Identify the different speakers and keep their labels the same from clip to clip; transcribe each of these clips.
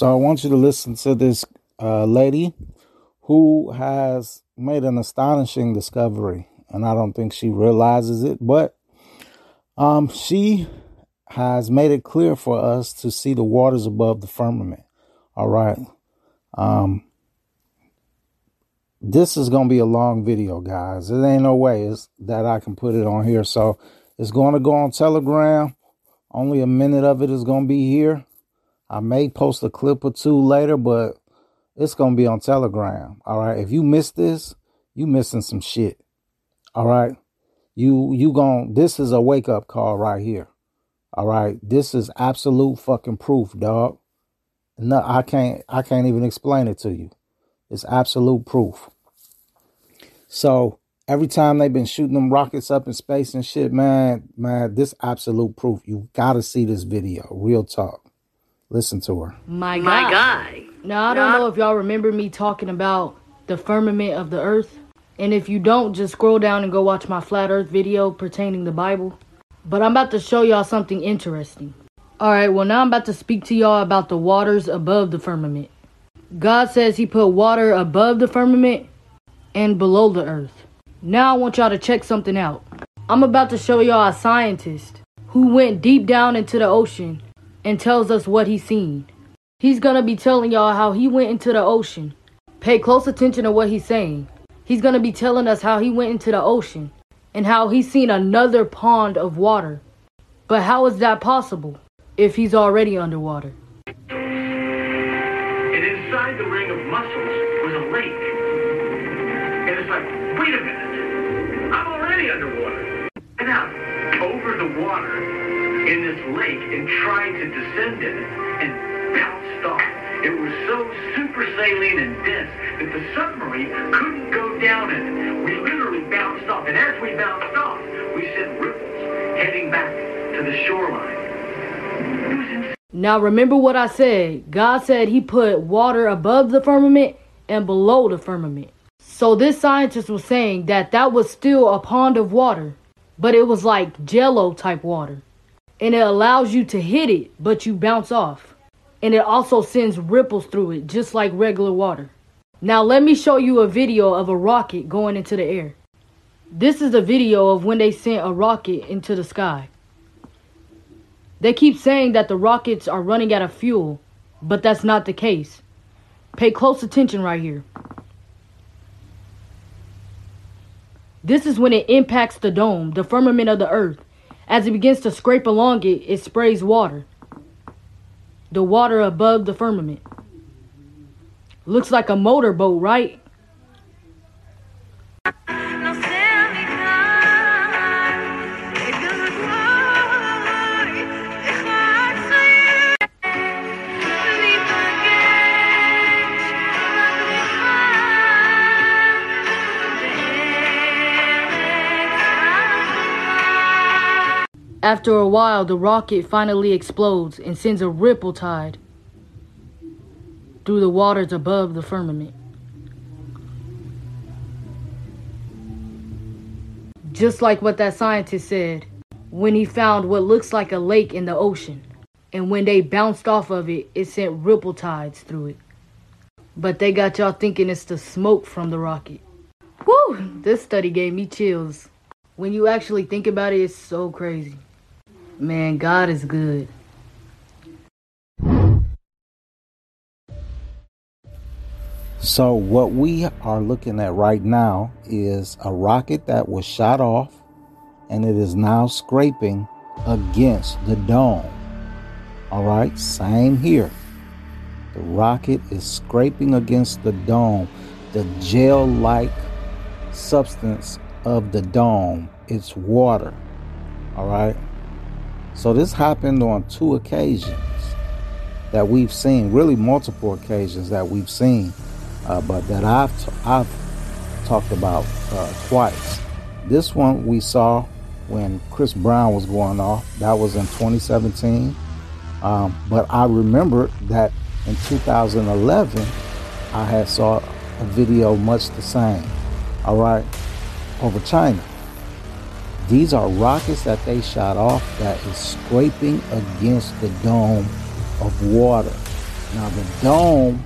Speaker 1: So I want you to listen to this uh, lady who has made an astonishing discovery, and I don't think she realizes it, but um, she has made it clear for us to see the waters above the firmament. All right. Um, this is going to be a long video, guys. There ain't no way that I can put it on here. So it's going to go on Telegram. Only a minute of it is going to be here. I may post a clip or two later, but it's going to be on Telegram. All right. If you miss this, you missing some shit. All right. You you going this is a wake up call right here. All right. This is absolute fucking proof, dog. No, I can't I can't even explain it to you. It's absolute proof. So every time they've been shooting them rockets up in space and shit, man, man, this absolute proof. You gotta see this video. Real talk. Listen to her.
Speaker 2: My guy. My guy. Now I don't know if y'all remember me talking about the firmament of the earth. And if you don't, just scroll down and go watch my flat earth video pertaining the Bible. But I'm about to show y'all something interesting. Alright, well now I'm about to speak to y'all about the waters above the firmament. God says he put water above the firmament and below the earth. Now I want y'all to check something out. I'm about to show y'all a scientist who went deep down into the ocean and tells us what he's seen. He's gonna be telling y'all how he went into the ocean. Pay close attention to what he's saying. He's gonna be telling us how he went into the ocean and how he's seen another pond of water. But how is that possible if he's already underwater?
Speaker 3: And inside the ring of mussels was a lake. And it's like, wait a minute, I'm already underwater. And now, over the water in this lake and trying to descend in it and bounced off. It was so super saline and dense that the submarine couldn't go down it. We literally bounced off. And as we bounced off, we sent ripples heading back to the shoreline.
Speaker 2: Now remember what I said. God said he put water above the firmament and below the firmament. So this scientist was saying that that was still a pond of water, but it was like jello type water. And it allows you to hit it, but you bounce off. And it also sends ripples through it, just like regular water. Now let me show you a video of a rocket going into the air. This is a video of when they sent a rocket into the sky. They keep saying that the rockets are running out of fuel, but that's not the case. Pay close attention right here. This is when it impacts the dome, the firmament of the earth. As it begins to scrape along it, it sprays water. The water above the firmament. Looks like a motorboat, right? After a while, the rocket finally explodes and sends a ripple tide through the waters above the firmament. Just like what that scientist said when he found what looks like a lake in the ocean. And when they bounced off of it, it sent ripple tides through it. But they got y'all thinking it's the smoke from the rocket. Whew, this study gave me chills. When you actually think about it, it's so crazy. Man, God is good.
Speaker 1: So, what we are looking at right now is a rocket that was shot off and it is now scraping against the dome. All right, same here. The rocket is scraping against the dome, the gel like substance of the dome. It's water. All right. So this happened on two occasions that we've seen, really multiple occasions that we've seen, uh, but that I've t- I've talked about uh, twice. This one we saw when Chris Brown was going off. That was in 2017. Um, but I remember that in 2011, I had saw a video much the same. All right, over China. These are rockets that they shot off that is scraping against the dome of water. Now the dome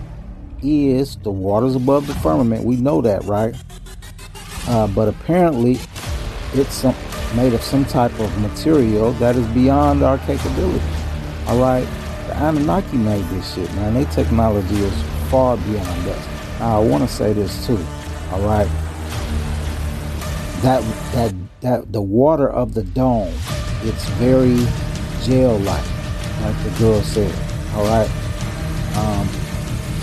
Speaker 1: is the waters above the firmament. We know that, right? Uh, but apparently, it's some, made of some type of material that is beyond our capability. All right, the Anunnaki made this shit, man. Their technology is far beyond us. Now, I want to say this too. All right, that that that the water of the dome, it's very gel-like, like the girl said. All right, um,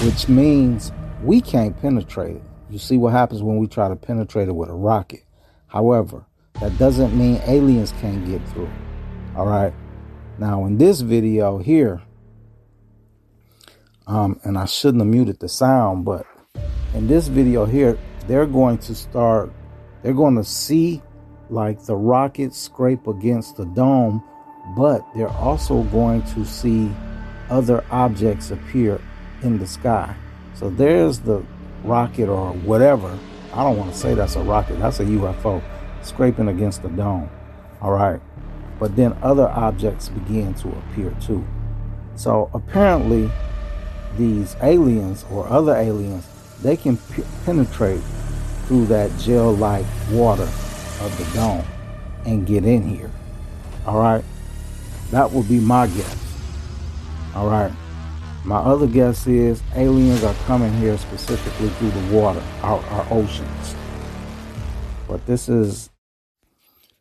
Speaker 1: which means we can't penetrate it. You see what happens when we try to penetrate it with a rocket. However, that doesn't mean aliens can't get through. All right. Now, in this video here, um, and I shouldn't have muted the sound, but in this video here, they're going to start, they're going to see like the rocket scrape against the dome, but they're also going to see other objects appear in the sky. So there's the rocket or whatever. I don't want to say that's a rocket, that's a UFO scraping against the dome. All right. But then other objects begin to appear too. So apparently, these aliens or other aliens, they can p- penetrate through that gel like water of the dome and get in here. All right. That would be my guess. All right. My other guess is aliens are coming here specifically through the water, our, our oceans. But this is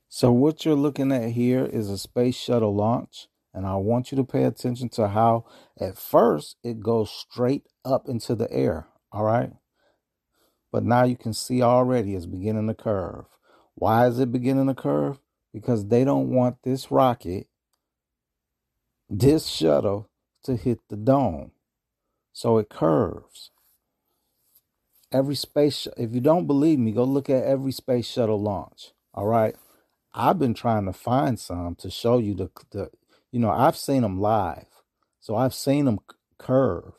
Speaker 1: so what you're looking at here is a space shuttle launch. And I want you to pay attention to how at first it goes straight up into the air. All right. But now you can see already it's beginning to curve. Why is it beginning to curve? Because they don't want this rocket, this shuttle, to hit the dome. So it curves. Every space, if you don't believe me, go look at every space shuttle launch. All right. I've been trying to find some to show you the, the you know, I've seen them live. So I've seen them curve.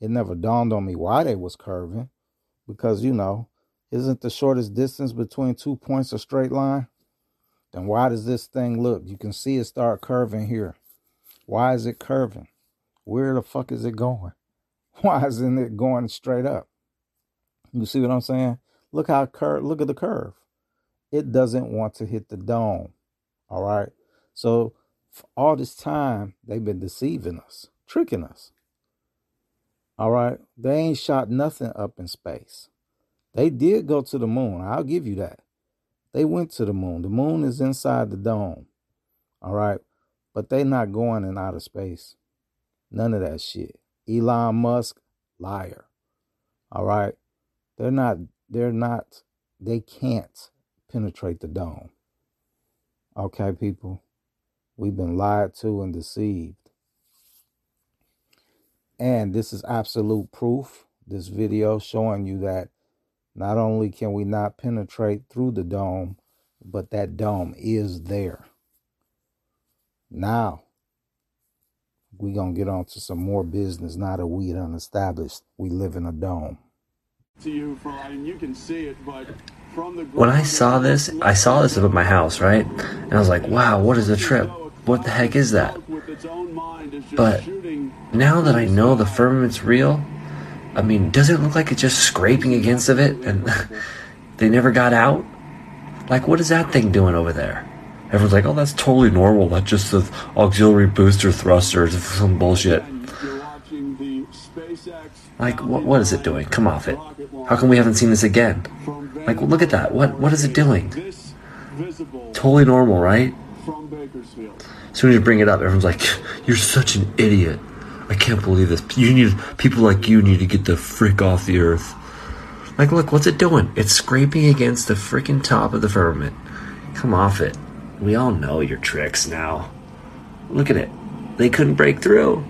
Speaker 1: It never dawned on me why they was curving because, you know, isn't the shortest distance between two points a straight line? Then why does this thing look? You can see it start curving here. Why is it curving? Where the fuck is it going? Why isn't it going straight up? You see what I'm saying? Look how curve look at the curve it doesn't want to hit the dome. All right. So all this time they've been deceiving us, tricking us. All right. They ain't shot nothing up in space. They did go to the moon. I'll give you that. They went to the moon. The moon is inside the dome. All right. But they not going in outer space. None of that shit. Elon Musk, liar. All right. They're not, they're not, they can't penetrate the dome. Okay, people, we've been lied to and deceived. And this is absolute proof, this video showing you that not only can we not penetrate through the dome, but that dome is there. Now, we're going to get on to some more business now that we done established we live in a dome.
Speaker 4: To you, for, I you can see it, but
Speaker 5: when I saw this, I saw this up at my house, right? And I was like, wow, what is a trip? What the heck is that? But now that I know the firmament's real, I mean, does it look like it's just scraping against of it and they never got out? Like, what is that thing doing over there? Everyone's like, oh, that's totally normal. That's just the auxiliary booster thrusters, some bullshit. Like, what, what is it doing? Come off it. How come we haven't seen this again? Like, look at that. What what is it doing? Totally normal, right? As soon as you bring it up, everyone's like, "You're such an idiot." I can't believe this. You need people like you need to get the frick off the earth. Like, look, what's it doing? It's scraping against the freaking top of the firmament. Come off it. We all know your tricks now. Look at it. They couldn't break through.